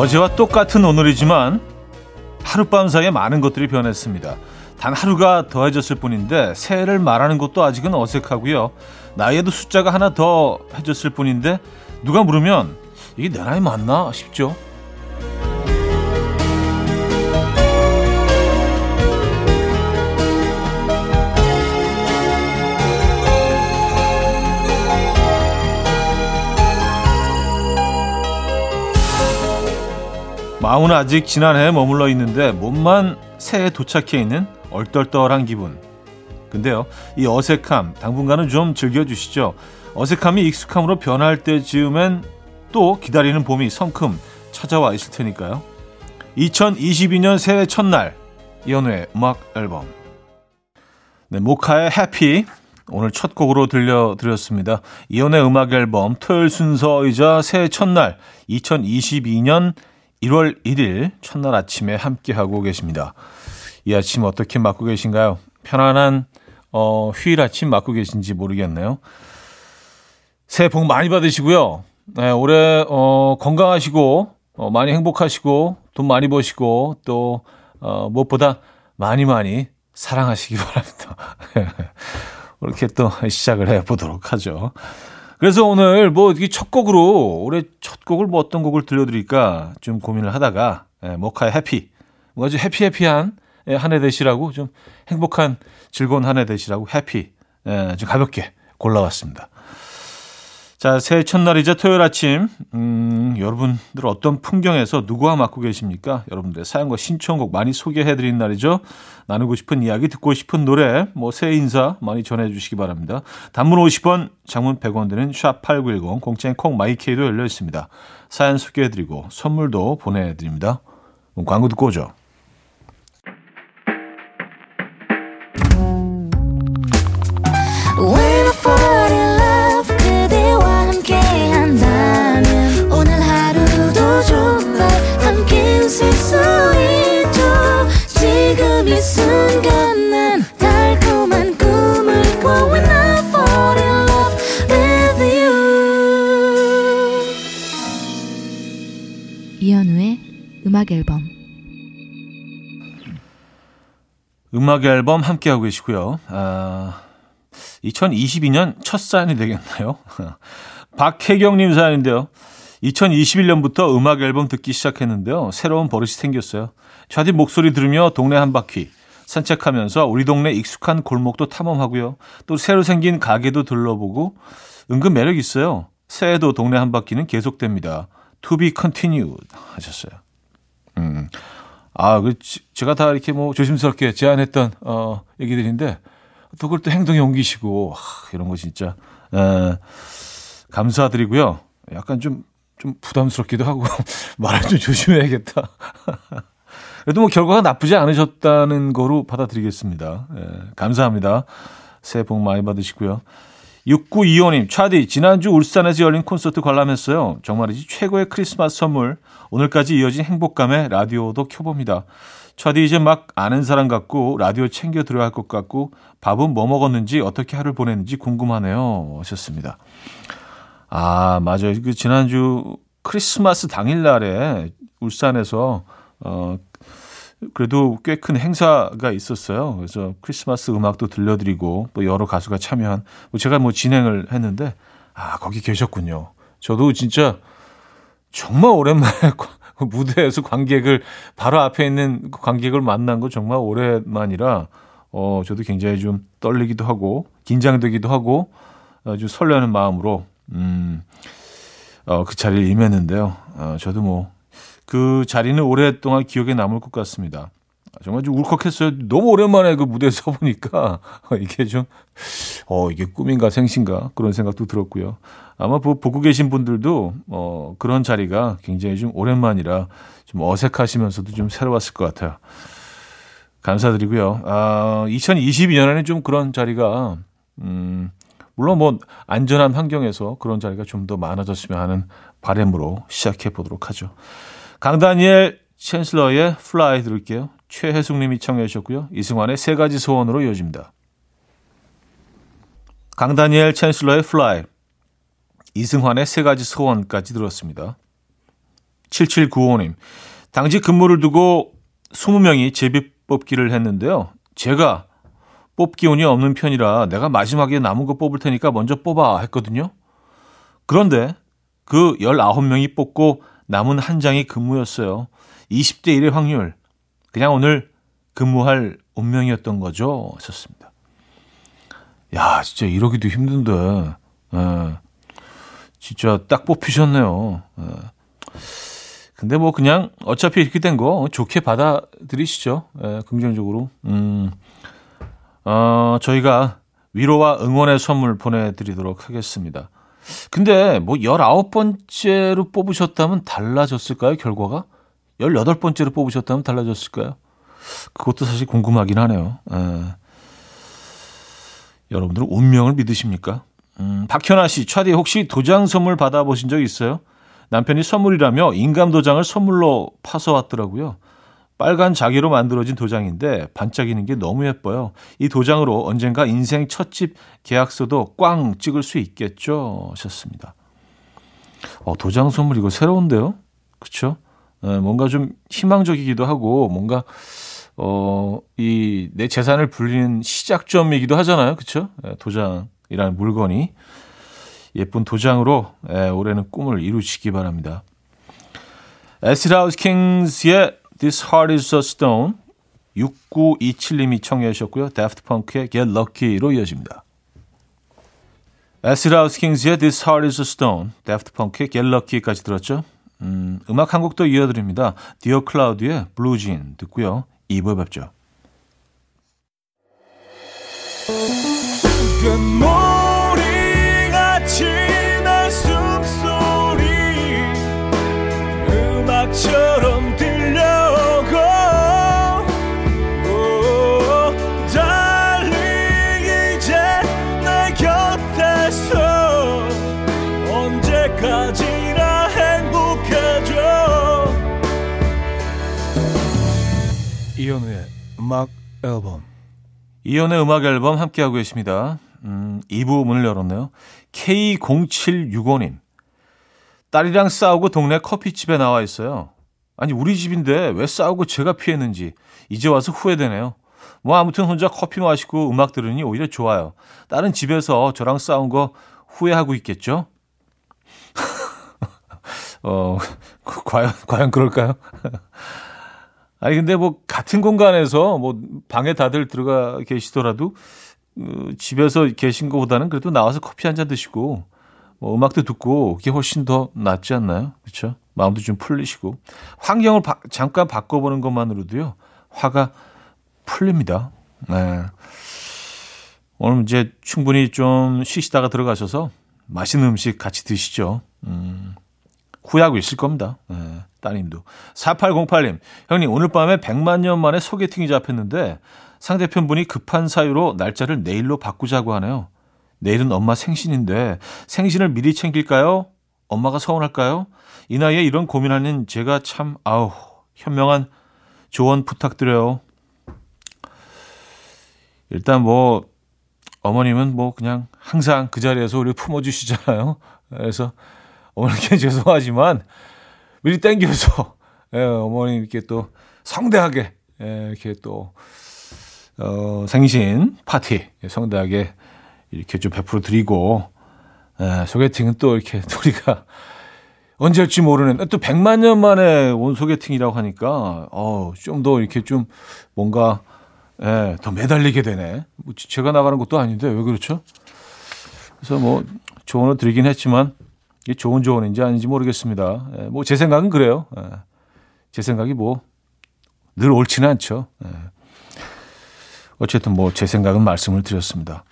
어제와 똑같은 오늘이지만 하룻밤 사이에 많은 것들이 변했습니다. 단 하루가 더해졌을 뿐인데 새해를 말하는 것도 아직은 어색하고요. 나이에도 숫자가 하나 더 해졌을 뿐인데 누가 물으면 이게 내 나이 맞나 싶죠. 마음은 아직 지난해에 머물러 있는데 몸만 새해 도착해 있는 얼떨떨한 기분. 근데요, 이 어색함 당분간은 좀 즐겨주시죠. 어색함이 익숙함으로 변할 때 즈음엔 또 기다리는 봄이 성큼 찾아와 있을 테니까요. 2022년 새해 첫날 이연우의 음악 앨범 네, 모카의 해피 오늘 첫 곡으로 들려드렸습니다. 이연의 음악 앨범 토요일 순서이자 새해 첫날 2022년 1월 1일 첫날 아침에 함께하고 계십니다. 이 아침 어떻게 맞고 계신가요? 편안한 어, 휴일 아침 맞고 계신지 모르겠네요. 새해 복 많이 받으시고요. 네, 올해 어, 건강하시고 어, 많이 행복하시고 돈 많이 버시고 또 어, 무엇보다 많이 많이 사랑하시기 바랍니다. 이렇게 또 시작을 해보도록 하죠. 그래서 오늘 뭐 첫 곡으로 올해 첫 곡을 뭐 어떤 곡을 들려드릴까 좀 고민을 하다가 예, 모카의 해피 뭐 아주 해피해피한 예, 한해 되시라고 좀 행복한 즐거운 한 해 되시라고 해피 예, 좀 가볍게 골라왔습니다. 자, 새해 첫날이자 토요일 아침, 음, 여러분들 어떤 풍경에서 누구와 맞고 계십니까? 여러분들의 사연과 신청곡 많이 소개해드린 날이죠. 나누고 싶은 이야기, 듣고 싶은 노래, 뭐, 새해 인사 많이 전해주시기 바랍니다. 단문 50원, 장문 100원 드는 샵8910, 공짜인 콩 마이케이도 열려 있습니다. 사연 소개해드리고 선물도 보내드립니다. 광고 듣고 오죠. 음악 앨범 음악 앨범 함께하고 계시고요. 아, 2022년 첫 사연이 되겠나요? 박혜경님 사연인데요. 2021년부터 음악 앨범 듣기 시작했는데요. 새로운 버릇이 생겼어요. 좌디 목소리 들으며 동네 한 바퀴 산책하면서 우리 동네 익숙한 골목도 탐험하고요. 또 새로 생긴 가게도 들러보고 은근 매력 있어요. 새해도 동네 한 바퀴는 계속됩니다. To be continued 하셨어요. 음. 아, 그, 제가 다 이렇게 뭐 조심스럽게 제안했던, 어, 얘기들인데, 또 그걸 또 행동에 옮기시고, 하, 이런 거 진짜, 에, 감사드리고요. 약간 좀, 좀 부담스럽기도 하고, 말을 좀 조심해야겠다. 그래도 뭐 결과가 나쁘지 않으셨다는 거로 받아들이겠습니다. 예, 감사합니다. 새해 복 많이 받으시고요. 6925님, 차디, 지난주 울산에서 열린 콘서트 관람했어요. 정말이지 최고의 크리스마스 선물. 오늘까지 이어진 행복감에 라디오도 켜봅니다. 차디 이제 막 아는 사람 같고 라디오 챙겨 들어야 할 것 같고 밥은 뭐 먹었는지 어떻게 하루 보냈는지 궁금하네요. 하셨습니다. 아, 맞아요. 그 지난주 크리스마스 당일날에 울산에서 어 그래도 꽤 큰 행사가 있었어요. 그래서 크리스마스 음악도 들려드리고 또 여러 가수가 참여한 뭐 제가 뭐 진행을 했는데 아 거기 계셨군요. 저도 진짜 정말 오랜만에 무대에서 관객을 바로 앞에 있는 관객을 만난 거 정말 오랜만이라 어 저도 굉장히 좀 떨리기도 하고 긴장되기도 하고 아주 설레는 마음으로 음어그 자리를 임했는데요. 어 저도 뭐 그 자리는 오랫동안 기억에 남을 것 같습니다. 정말 좀 울컥했어요. 너무 오랜만에 그 무대에 서 보니까 이게 좀, 어, 이게 꿈인가 생신가 그런 생각도 들었고요. 아마 보고 계신 분들도 어, 그런 자리가 굉장히 좀 오랜만이라 좀 어색하시면서도 좀 새로웠을 것 같아요. 감사드리고요. 아, 2022년에는 좀 그런 자리가 음, 물론 뭐 안전한 환경에서 그런 자리가 좀 더 많아졌으면 하는 바램으로 시작해 보도록 하죠. 강다니엘 챈슬러의 Fly 들을게요. 최혜숙님이 청해 주셨고요. 이승환의 세 가지 소원으로 이어집니다. 강다니엘 챈슬러의 Fly, 이승환의 세 가지 소원까지 들었습니다. 7795님. 당직 근무를 두고 20명이 제비 뽑기를 했는데요. 제가 뽑기 운이 없는 편이라 내가 마지막에 남은 거 뽑을 테니까 먼저 뽑아 했거든요. 그런데 그 19명이 뽑고 남은 한 장이 근무였어요. 20대 1의 확률. 그냥 오늘 근무할 운명이었던 거죠. 하셨습니다. 야, 진짜 이러기도 힘든데. 예. 진짜 딱 뽑히셨네요. 예. 근데 뭐 그냥 어차피 이렇게 된 거 좋게 받아들이시죠. 예, 긍정적으로. 음. 어, 저희가 위로와 응원의 선물 보내드리도록 하겠습니다. 근데 뭐 19번째로 뽑으셨다면 달라졌을까요, 결과가? 18번째로 뽑으셨다면 달라졌을까요? 그것도 사실 궁금하긴 하네요. 에. 여러분들은 운명을 믿으십니까? 음, 박현아 씨, 차디 혹시 도장 선물 받아보신 적 있어요? 남편이 선물이라며 인감 도장을 선물로 파서 왔더라고요. 빨간 자기로 만들어진 도장인데 반짝이는 게 너무 예뻐요. 이 도장으로 언젠가 인생 첫집 계약서도 꽝 찍을 수 있겠죠. 하셨습니다. 어, 도장 선물 이거 새로운데요? 그쵸? 에, 뭔가 좀 희망적이기도 하고 뭔가 어, 이 내 재산을 불리는 시작점이기도 하잖아요. 그쵸? 에, 도장이라는 물건이 예쁜 도장으로 에, 올해는 꿈을 이루시기 바랍니다. 에스라우스 킹스의 This Heart is a Stone 6927님이 청해 주셨고요. Daft Punk의 Get Lucky로 이어집니다. 에스라우스 킹스의 This Heart is a Stone, Daft Punk의 Get Lucky까지 들었죠. 음, 음악 한 곡도 이어드립니다. Dear Cloud의 Blue Jean 듣고요. 2부에 뵙죠. 이현우의 음악 앨범 이현우의 음악 앨범 함께하고 계십니다. 음, 2부 문을 열었네요. K0765님 딸이랑 싸우고 동네 커피집에 나와 있어요. 아니 우리 집인데 왜 싸우고 제가 피했는지 이제 와서 후회되네요. 뭐 아무튼 혼자 커피 마시고 음악 들으니 오히려 좋아요. 다른 집에서 저랑 싸운 거 후회하고 있겠죠? 어, 과연, 과연 그럴까요? 아니 근데 뭐 같은 공간에서 뭐 방에 다들 들어가 계시더라도 어, 집에서 계신 것보다는 그래도 나와서 커피 한 잔 드시고 뭐 음악도 듣고 그게 훨씬 더 낫지 않나요? 그렇죠? 마음도 좀 풀리시고 환경을 바, 잠깐 바꿔보는 것만으로도요 화가 풀립니다. 네. 오늘 이제 충분히 좀 쉬시다가 들어가셔서 맛있는 음식 같이 드시죠. 음, 후회하고 있을 겁니다. 네. 따님도. 4808님, 형님, 오늘 밤에 100만 년 만에 소개팅이 잡혔는데 상대편분이 급한 사유로 날짜를 내일로 바꾸자고 하네요. 내일은 엄마 생신인데 생신을 미리 챙길까요? 엄마가 서운할까요? 이 나이에 이런 고민하는 제가 참, 아우, 현명한 조언 부탁드려요. 일단 뭐, 어머님은 뭐 그냥 항상 그 자리에서 우리 품어주시잖아요. 그래서 어머니께 죄송하지만 미리 땡겨서 예, 어머님 이렇게 또 성대하게 예, 이렇게 또 어, 생신 파티 예, 성대하게 이렇게 좀 베풀어 드리고 예, 소개팅은 또 이렇게 우리가 언제 할지 모르는 또 100만 년 만에 온 소개팅이라고 하니까 어, 좀 더 이렇게 좀 뭔가 예, 더 매달리게 되네. 뭐 제가 나가는 것도 아닌데 왜 그렇죠? 그래서 뭐 조언을 드리긴 했지만 이게 좋은 조언인지 아닌지 모르겠습니다. 예, 뭐제 생각은 그래요. 예, 제 생각이 뭐 늘 옳지는 않죠. 예. 어쨌든 뭐 제 생각은 말씀을 드렸습니다.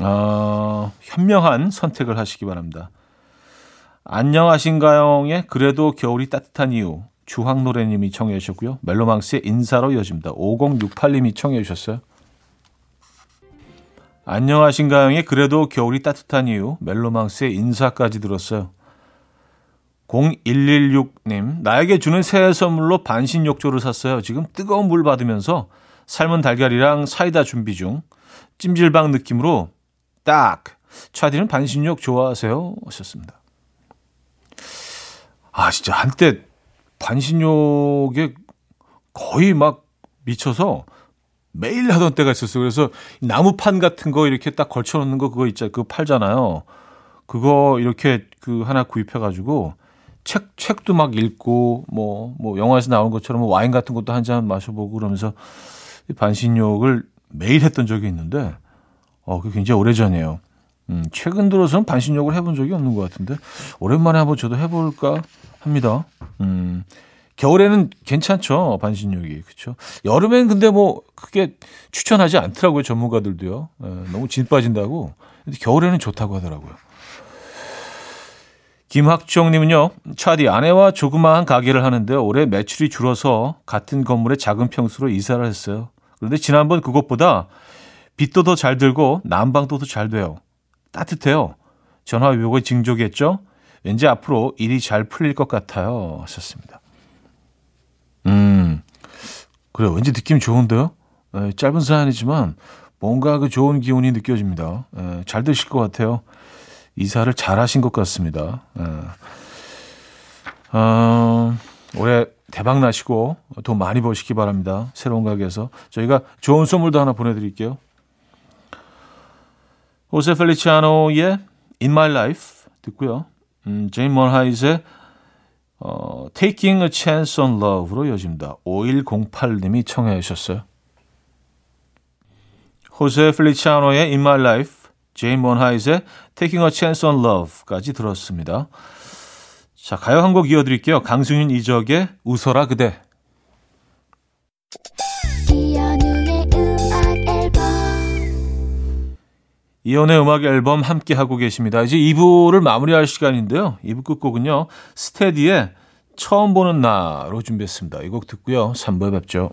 어, 현명한 선택을 하시기 바랍니다. 안녕하신가요의 그래도 겨울이 따뜻한 이유 주황노래님이 청해 주셨고요. 멜로망스의 인사로 이어집니다. 5068님이 청해 주셨어요. 안녕하신가요의 그래도 겨울이 따뜻한 이유 멜로망스의 인사까지 들었어요. 0116님 나에게 주는 새해 선물로 반신욕조를 샀어요. 지금 뜨거운 물 받으면서 삶은 달걀이랑 사이다 준비 중 찜질방 느낌으로 딱 차디는 반신욕 좋아하세요? 하셨습니다. 아 진짜 한때 반신욕에 거의 막 미쳐서 매일 하던 때가 있었어요. 그래서 나무판 같은 거 이렇게 딱 걸쳐놓는 거 그거 있잖아요. 그거 팔잖아요. 그거 이렇게 그 하나 구입해가지고 책, 책도 막 읽고 뭐, 뭐 영화에서 나오는 것처럼 뭐 와인 같은 것도 한 잔 마셔보고 그러면서 반신욕을 매일 했던 적이 있는데 어, 그게 굉장히 오래전이에요. 음, 최근 들어서는 반신욕을 해본 적이 없는 것 같은데 오랜만에 한번 저도 해볼까 합니다. 음, 겨울에는 괜찮죠 반신욕이 그렇죠. 여름엔 근데 뭐 크게 추천하지 않더라고요 전문가들도요. 에, 예, 너무 진 빠진다고. 근데 겨울에는 좋다고 하더라고요. 김학정님은요, 차디 아내와 조그마한 가게를 하는데 올해 매출이 줄어서 같은 건물에 작은 평수로 이사를 했어요. 그런데 지난번 그것보다 빛도 더 잘 들고 난방도 더 잘 돼요. 따뜻해요. 전화 위복의 징조겠죠? 왠지 앞으로 일이 잘 풀릴 것 같아요. 하셨습니다. 음, 그래요. 왠지 느낌 좋은데요? 에, 짧은 사연이지만 뭔가 그 좋은 기운이 느껴집니다. 에, 잘 되실 것 같아요. 이사를 잘 하신 것 같습니다. 예. 어, 올해 대박 나시고 돈 많이 버시기 바랍니다. 새로운 가게에서. 저희가 좋은 선물도 하나 보내드릴게요. 호세 펠리치아노의 In My Life 듣고요. 음, 제인 먼하잇의 어, Taking a Chance on Love로 이어집니다. 5108님이 청해 주셨어요. 호세 펠리치아노의 In My Life 제인 먼하잇의 Taking a Chance on Love까지 들었습니다. 자, 가요 한 곡 이어드릴게요. 강승윤 이적의 웃어라 그대. 이연의 음악 앨범 함께 하고 계십니다. 이제 2부를 마무리할 시간인데요. 2부 끝곡은요. 스테디의 처음 보는 나로 준비했습니다. 이 곡 듣고요. 3부에 뵙죠.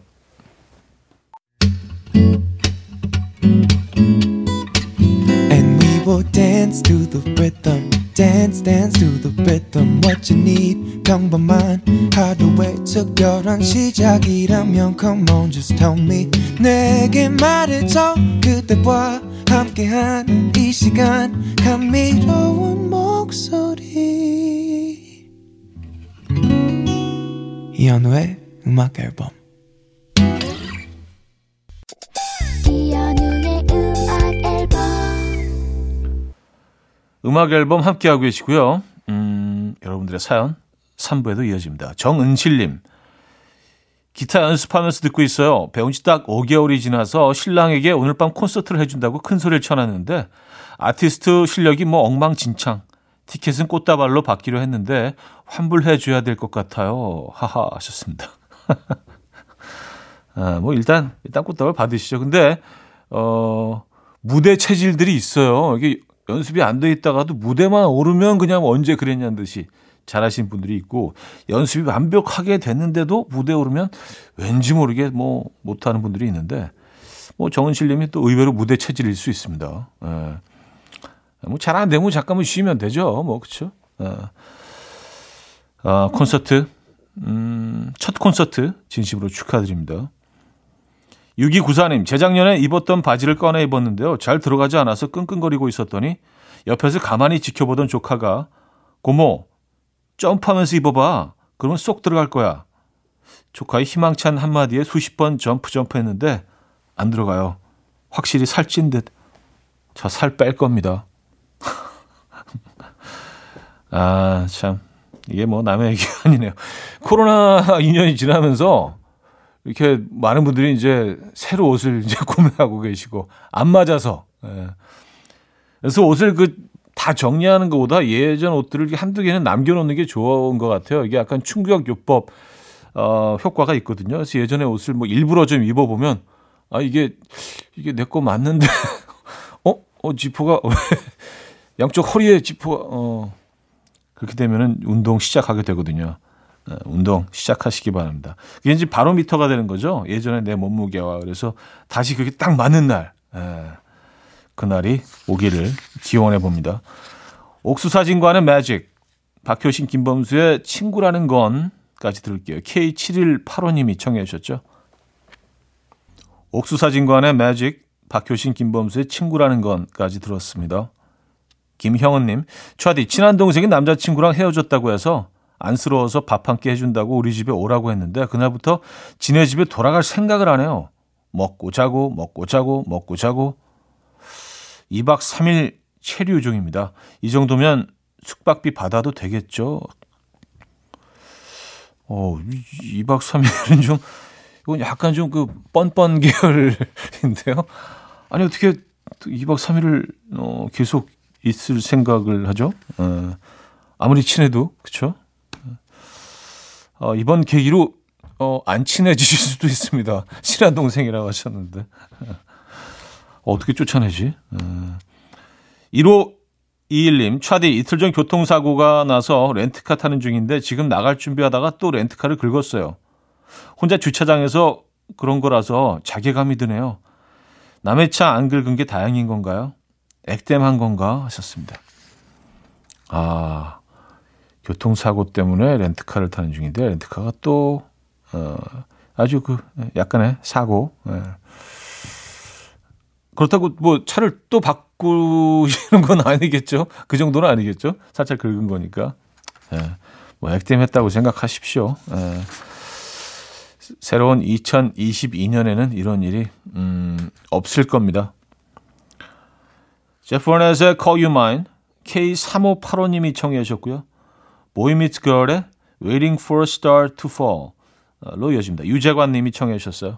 시작이라면 Come on, just tell me. 내게 말해줘 그대와 함께한 이 시간 감미로운 목소리. 이현우의 음악 앨범. 음악 앨범 함께하고 계시고요. 음, 여러분들의 사연 3부에도 이어집니다. 정은실님. 기타 연습하면서 듣고 있어요. 배운 지 딱 5개월이 지나서 신랑에게 오늘 밤 콘서트를 해준다고 큰 소리를 쳐놨는데 아티스트 실력이 뭐 엉망진창. 티켓은 꽃다발로 받기로 했는데 환불해 줘야 될 것 같아요. 하하 하셨습니다. 아, 뭐 일단 일단 꽃다발 받으시죠. 근데 어 무대 체질들이 있어요. 이게 연습이 안 돼 있다가도 무대만 오르면 그냥 언제 그랬냐는 듯이 잘하신 분들이 있고 연습이 완벽하게 됐는데도 무대 오르면 왠지 모르게 뭐 못하는 분들이 있는데 뭐 정은실 님이 또 의외로 무대 체질일 수 있습니다. 예. 뭐잘 안 되면 잠깐만 쉬면 되죠. 뭐 그렇죠. 예. 아, 콘서트 음, 첫 콘서트 진심으로 축하드립니다. 6294님, 재작년에 입었던 바지를 꺼내 입었는데요. 잘 들어가지 않아서 끙끙거리고 있었더니 옆에서 가만히 지켜보던 조카가 고모, 점프하면서 입어봐. 그러면 쏙 들어갈 거야. 조카의 희망찬 한마디에 수십 번 점프 점프 했는데 안 들어가요. 확실히 살찐 듯. 저 살 뺄 겁니다. 아, 참. 이게 뭐 남의 얘기 아니네요. 코로나 2년이 지나면서 이렇게 많은 분들이 이제 새로 옷을 이제 구매하고 계시고 안 맞아서 예. 그래서 옷을 그 다 정리하는 것보다 예전 옷들을 한두 개는 남겨놓는 게 좋은 것 같아요. 이게 약간 충격 요법 어, 효과가 있거든요. 그래서 예전에 옷을 뭐 일부러 좀 입어보면 아 이게 이게 내 거 맞는데 어? 어 지퍼가 양쪽 허리에 지퍼가 어 그렇게 되면은 운동 시작하게 되거든요. 어, 운동 시작하시기 바랍니다. 그게 이제 바로미터가 되는 거죠. 예전에 내 몸무게와 그래서 다시 그게 딱 맞는 날, 에, 예, 그날이 오기를 기원해 봅니다. 옥수사진과는 매직, 박효신 김범수의 친구라는 건까지 들을게요. K7185님이 청해 주셨죠. 옥수사진관의 매직, 박효신 김범수의 친구라는 건까지 들었습니다. 김형은님, 차디 친한 동생이 남자친구랑 헤어졌다고 해서 안쓰러워서 밥 한 끼 해준다고 우리 집에 오라고 했는데 그날부터 지네 집에 돌아갈 생각을 안 해요. 먹고 자고 먹고 자고 먹고 자고 2박 3일 체류 중입니다. 이 정도면 숙박비 받아도 되겠죠? 어, 2박 3일은 좀, 이건 약간 좀 그 뻔뻔 계열인데요. 아니, 어떻게 2박 3일을 어, 계속 있을 생각을 하죠? 어, 아무리 친해도, 그쵸? 어, 이번 계기로 어, 안 친해지실 수도 있습니다. 친한 동생이라고 하셨는데. 어, 어떻게 쫓아내지? 어. 1호 21님, 차디 이틀 전 교통사고가 나서 렌트카 타는 중인데 지금 나갈 준비하다가 또 렌트카를 긁었어요. 혼자 주차장에서 그런 거라서 자괴감이 드네요. 남의 차 안 긁은 게 다행인 건가요? 액땜한 건가 하셨습니다. 아, 교통사고 때문에 렌트카를 타는 중인데 렌트카가 또 어, 아주 그 약간의 사고. 예. 그렇다고 뭐 차를 또 바꾸시는 건 아니겠죠? 그 정도는 아니겠죠? 살짝 긁은 거니까. 예. 뭐 액땜했다고 생각하십시오. 예. 새로운 2022년에는 이런 일이 음, 없을 겁니다. 제프원의 Call You Mine K3585님이 청해 하셨고요. 보이 미츠 걸의 Waiting for a Star to Fall 로 이어집니다. 유재관 님이 청해 주셨어요.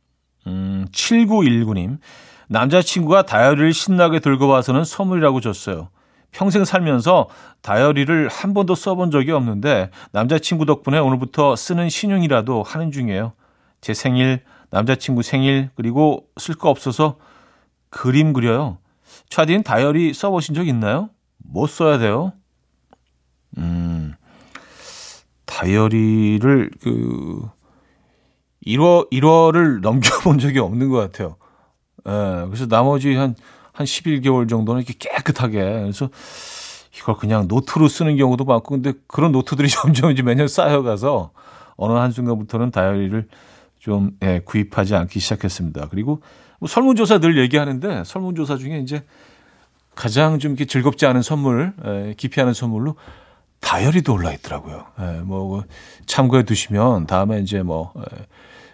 음, 7919님 남자친구가 다이어리를 신나게 들고 와서는 선물이라고 줬어요. 평생 살면서 다이어리를 한 번도 써본 적이 없는데 남자친구 덕분에 오늘부터 쓰는 신용이라도 하는 중이에요. 제 생일, 남자친구 생일, 그리고 쓸 거 없어서 그림 그려요. 차디는 다이어리 써보신 적 있나요? 뭐 써야 돼요? 음, 다이어리를 그 1월 1월을 넘겨본 적이 없는 것 같아요. 예, 그래서 나머지 한, 한 11개월 정도는 이렇게 깨끗하게. 그래서 이걸 그냥 노트로 쓰는 경우도 많고, 근데 그런 노트들이 점점 이제 매년 쌓여가서 어느 한순간부터는 다이어리를 좀, 예, 구입하지 않기 시작했습니다. 그리고 뭐 설문조사 늘 얘기하는데 설문조사 중에 이제 가장 좀 이렇게 즐겁지 않은 선물, 예, 기피하는 선물로 다이어리도 올라 있더라고요. 예, 뭐 참고해 두시면 다음에 이제 뭐 예,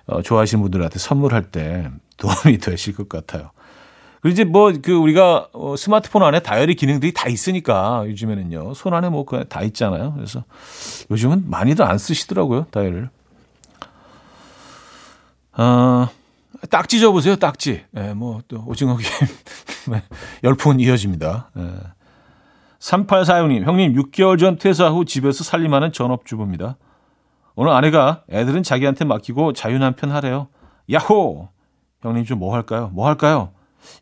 어, 좋아하시는 분들한테 선물할 때 도움이 되실 것 같아요. 그리고 이제 뭐 그 우리가 어, 스마트폰 안에 다이어리 기능들이 다 있으니까 요즘에는요 손 안에 뭐 그냥 다 있잖아요. 그래서 요즘은 많이들 안 쓰시더라고요 다이어리를. 어, 딱지 접으세요 딱지. 예, 뭐 또 오징어 게임 열풍은 이어집니다. 예. 3846님, 형님, 6개월 전 퇴사 후 집에서 살림하는 전업주부입니다. 오늘 아내가 애들은 자기한테 맡기고 자유 남편 하래요. 야호! 형님 좀 뭐 할까요? 뭐 할까요?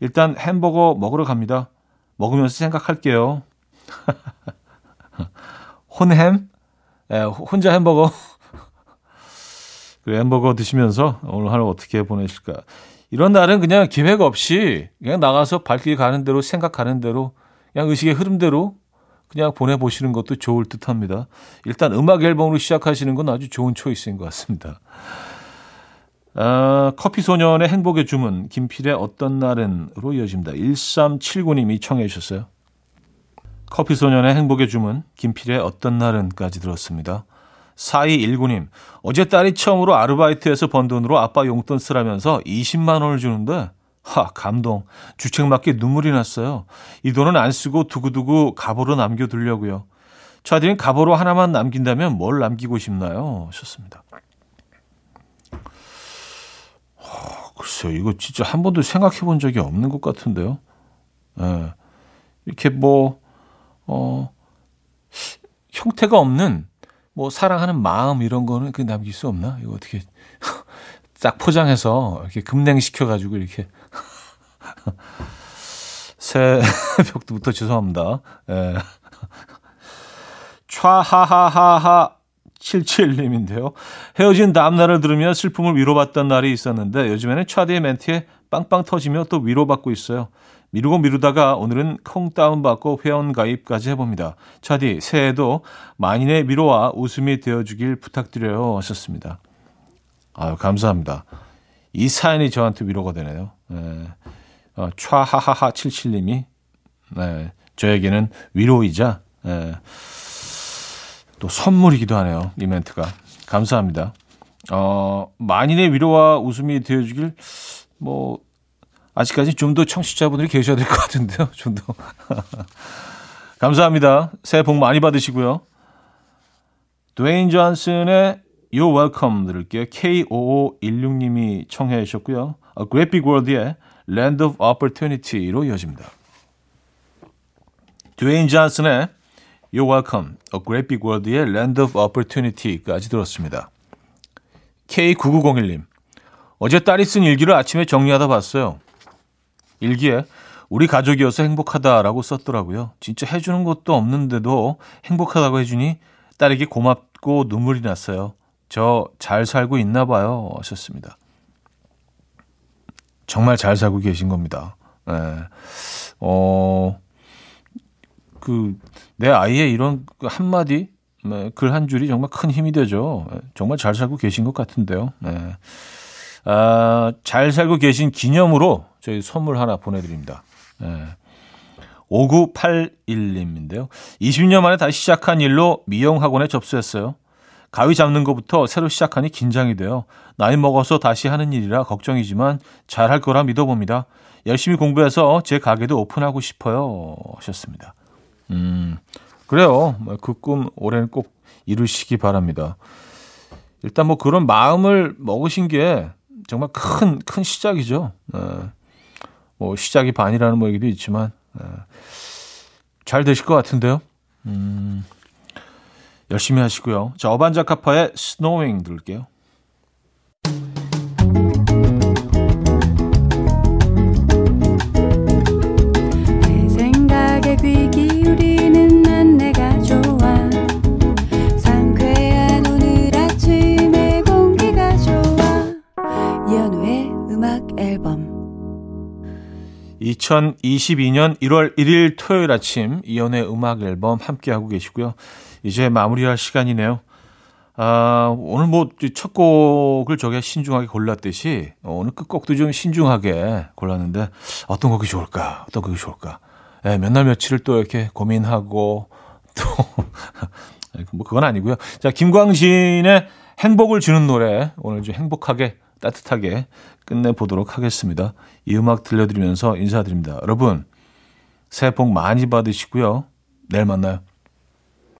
일단 햄버거 먹으러 갑니다. 먹으면서 생각할게요. 혼햄? 에, 예, 혼자 햄버거. 그 햄버거 드시면서 오늘 하루 어떻게 보내실까? 이런 날은 그냥 기획 없이 그냥 나가서 발길 가는 대로 생각하는 대로 그냥 의식의 흐름대로 그냥 보내보시는 것도 좋을 듯 합니다. 일단 음악 앨범으로 시작하시는 건 아주 좋은 초이스인 것 같습니다. 아, 커피 소년의 행복의 주문, 김필의 어떤 날은으로 이어집니다. 1379님이 청해 주셨어요. 커피 소년의 행복의 주문, 김필의 어떤 날은까지 들었습니다. 4219님, 어제 딸이 처음으로 아르바이트에서 번 돈으로 아빠 용돈 쓰라면서 20만 원을 주는데 하, 감동. 주책 맞게 눈물이 났어요. 이 돈은 안 쓰고 두고두고 가보로 남겨두려고요. 차디는 가보로 하나만 남긴다면 뭘 남기고 싶나요? 하셨습니다. 어, 글쎄요. 이거 진짜 한 번도 생각해 본 적이 없는 것 같은데요. 예. 이렇게 뭐, 어, 형태가 없는 뭐 사랑하는 마음 이런 거는 그 남길 수 없나? 이거 어떻게 싹 포장해서 이렇게 급냉시켜 가지고 이렇게 새벽부터 죄송합니다. 예. 촤하하하하 77님인데요. 헤어진 다음날을 들으며 슬픔을 위로받던 날이 있었는데 요즘에는 차디의 멘트에 빵빵 터지며 또 위로받고 있어요. 미루고 미루다가 오늘은 콩 다운받고 회원 가입까지 해봅니다. 차디, 새해에도 만인의 위로와 웃음이 되어주길 부탁드려요. 하셨습니다. 아유, 감사합니다. 이 사연이 저한테 위로가 되네요. 네. 어, 촤하하하 77님이 네, 저에게는 위로이자 네, 또 선물이기도 하네요. 이 멘트가. 감사합니다. 어, 만인의 위로와 웃음이 되어주길 뭐 아직까지 좀 더 청취자분들이 계셔야 될 것 같은데요. 좀 더. 감사합니다. 새해 복 많이 받으시고요. 드웨인 존슨의 You're Welcome 들을게요. K5516님이 청해 주셨고요. A Great Big World의 Land of Opportunity로 이어집니다. 드웨인 존슨의 You're Welcome, A Great Big World의 Land of Opportunity까지 들었습니다. K9901님, 어제 딸이 쓴 일기를 아침에 정리하다 봤어요. 일기에 우리 가족이어서 행복하다라고 썼더라고요. 진짜 해주는 것도 없는데도 행복하다고 해주니 딸에게 고맙고 눈물이 났어요. 저 잘 살고 있나 봐요. 하셨습니다. 정말 잘 살고 계신 겁니다. 네. 어, 그, 내 아이의 이런 그 한마디, 네, 글한 줄이 정말 큰 힘이 되죠. 네, 정말 잘 살고 계신 것 같은데요. 네. 아, 잘 살고 계신 기념으로 저희 선물 하나 보내드립니다. 네. 5981님인데요. 20년 만에 다시 시작한 일로 미용 학원에 접수했어요. 가위 잡는 것부터 새로 시작하니 긴장이 돼요. 나이 먹어서 다시 하는 일이라 걱정이지만 잘할 거라 믿어봅니다. 열심히 공부해서 제 가게도 오픈하고 싶어요. 하셨습니다. 음, 그래요. 뭐 그꿈 올해는 꼭 이루시기 바랍니다. 일단 뭐 그런 마음을 먹으신 게 정말 큰, 큰 시작이죠. 네. 뭐 시작이 반이라는 뭐 얘기도 있지만, 네. 잘 되실 것 같은데요. 음, 열심히 하시고요. 자, 어반자카파의 스노잉 들을게요. 앨범 2022년 1월 1일 토요일 아침 이연의 음악 앨범 함께하고 계시고요. 이제 마무리할 시간이네요. 아, 오늘 뭐 첫 곡을 저게 신중하게 골랐듯이 오늘 끝곡도 좀 신중하게 골랐는데 어떤 곡이 좋을까? 어떤 곡이 좋을까? 예, 몇날 며칠을 또 이렇게 고민하고 또 뭐 그건 아니고요. 자, 김광진의 행복을 주는 노래 오늘 좀 행복하게 따뜻하게 끝내 보도록 하겠습니다. 이 음악 들려드리면서 인사드립니다. 여러분, 새해 복 많이 받으시고요. 내일 만나요.